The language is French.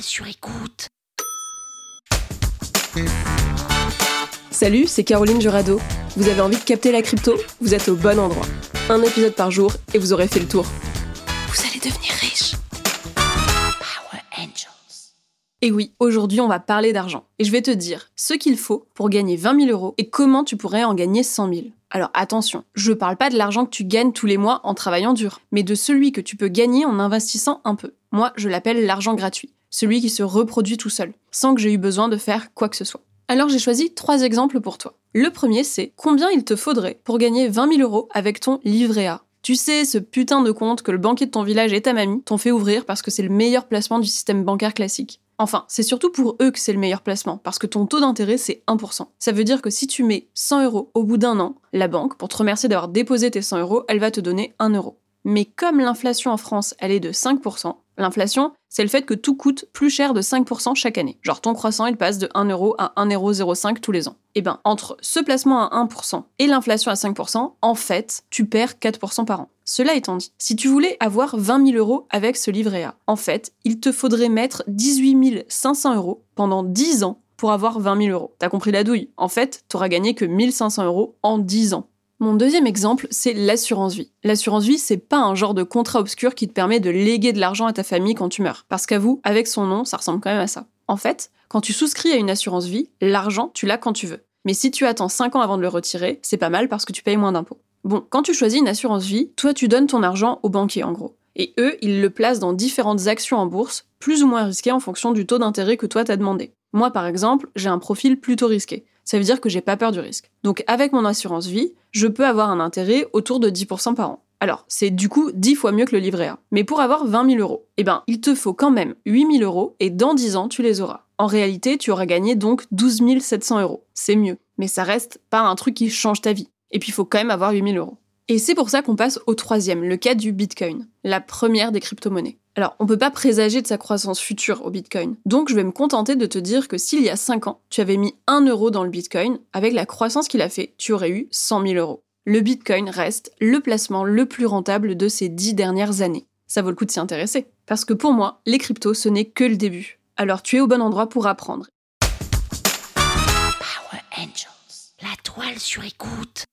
Sur écoute. Salut, c'est Caroline Jurado. Vous avez envie de capter la crypto? Vous êtes au bon endroit. Un épisode par jour et vous aurez fait le tour. Vous allez devenir riche. Power Angels. Et oui, aujourd'hui on va parler d'argent. Et je vais te dire ce qu'il faut pour gagner 20 000 euros et comment tu pourrais en gagner 100 000. Alors attention, je parle pas de l'argent que tu gagnes tous les mois en travaillant dur, mais de celui que tu peux gagner en investissant un peu. Moi, je l'appelle l'argent gratuit, celui qui se reproduit tout seul, sans que j'ai eu besoin de faire quoi que ce soit. Alors j'ai choisi trois exemples pour toi. Le premier, c'est combien il te faudrait pour gagner 20 000 euros avec ton livret A? Tu sais, ce putain de compte que le banquier de ton village et ta mamie t'ont fait ouvrir parce que c'est le meilleur placement du système bancaire classique. Enfin, c'est surtout pour eux que c'est le meilleur placement, parce que ton taux d'intérêt, c'est 1%. Ça veut dire que si tu mets 100 euros au bout d'un an, la banque, pour te remercier d'avoir déposé tes 100 euros, elle va te donner 1 euro. Mais comme l'inflation en France, elle est de 5%, l'inflation, c'est le fait que tout coûte plus cher de 5% chaque année. Genre ton croissant, il passe de 1 euro à 1,05€ tous les ans. Et ben, entre ce placement à 1% et l'inflation à 5%, en fait, tu perds 4% par an. Cela étant dit, si tu voulais avoir 20 000 euros avec ce livret A, en fait, il te faudrait mettre 18 500 euros pendant 10 ans pour avoir 20 000 euros. T'as compris la douille? En fait, t'auras gagné que 1500 euros en 10 ans. Mon deuxième exemple, c'est l'assurance vie. L'assurance vie, c'est pas un genre de contrat obscur qui te permet de léguer de l'argent à ta famille quand tu meurs. Parce qu'à vous, avec son nom, ça ressemble quand même à ça. En fait, quand tu souscris à une assurance vie, l'argent, tu l'as quand tu veux. Mais si tu attends 5 ans avant de le retirer, c'est pas mal parce que tu payes moins d'impôts. Bon, quand tu choisis une assurance vie, toi tu donnes ton argent au banquier en gros. Et eux, ils le placent dans différentes actions en bourse, plus ou moins risquées en fonction du taux d'intérêt que toi t'as demandé. Moi par exemple, j'ai un profil plutôt risqué ça veut dire que j'ai pas peur du risque. Donc avec mon assurance vie, je peux avoir un intérêt autour de 10% par an. Alors, c'est du coup 10 fois mieux que le livret A. Mais pour avoir 20 000 euros, eh ben, il te faut quand même 8 000 euros et dans 10 ans, tu les auras. En réalité, tu auras gagné donc 12 700 euros. C'est mieux. Mais ça reste pas un truc qui change ta vie. Et puis, il faut quand même avoir 8 000 euros. Et c'est pour ça qu'on passe au troisième, le cas du Bitcoin, la première des crypto-monnaies. Alors, on peut pas présager de sa croissance future au Bitcoin. Donc, je vais me contenter de te dire que s'il y a 5 ans, tu avais mis 1 euro dans le Bitcoin, avec la croissance qu'il a fait, tu aurais eu 100 000 euros. Le Bitcoin reste le placement le plus rentable de ces 10 dernières années. Ça vaut le coup de s'y intéresser. Parce que pour moi, les cryptos, ce n'est que le début. Alors, tu es au bon endroit pour apprendre. Power Angels. La toile sur écoute.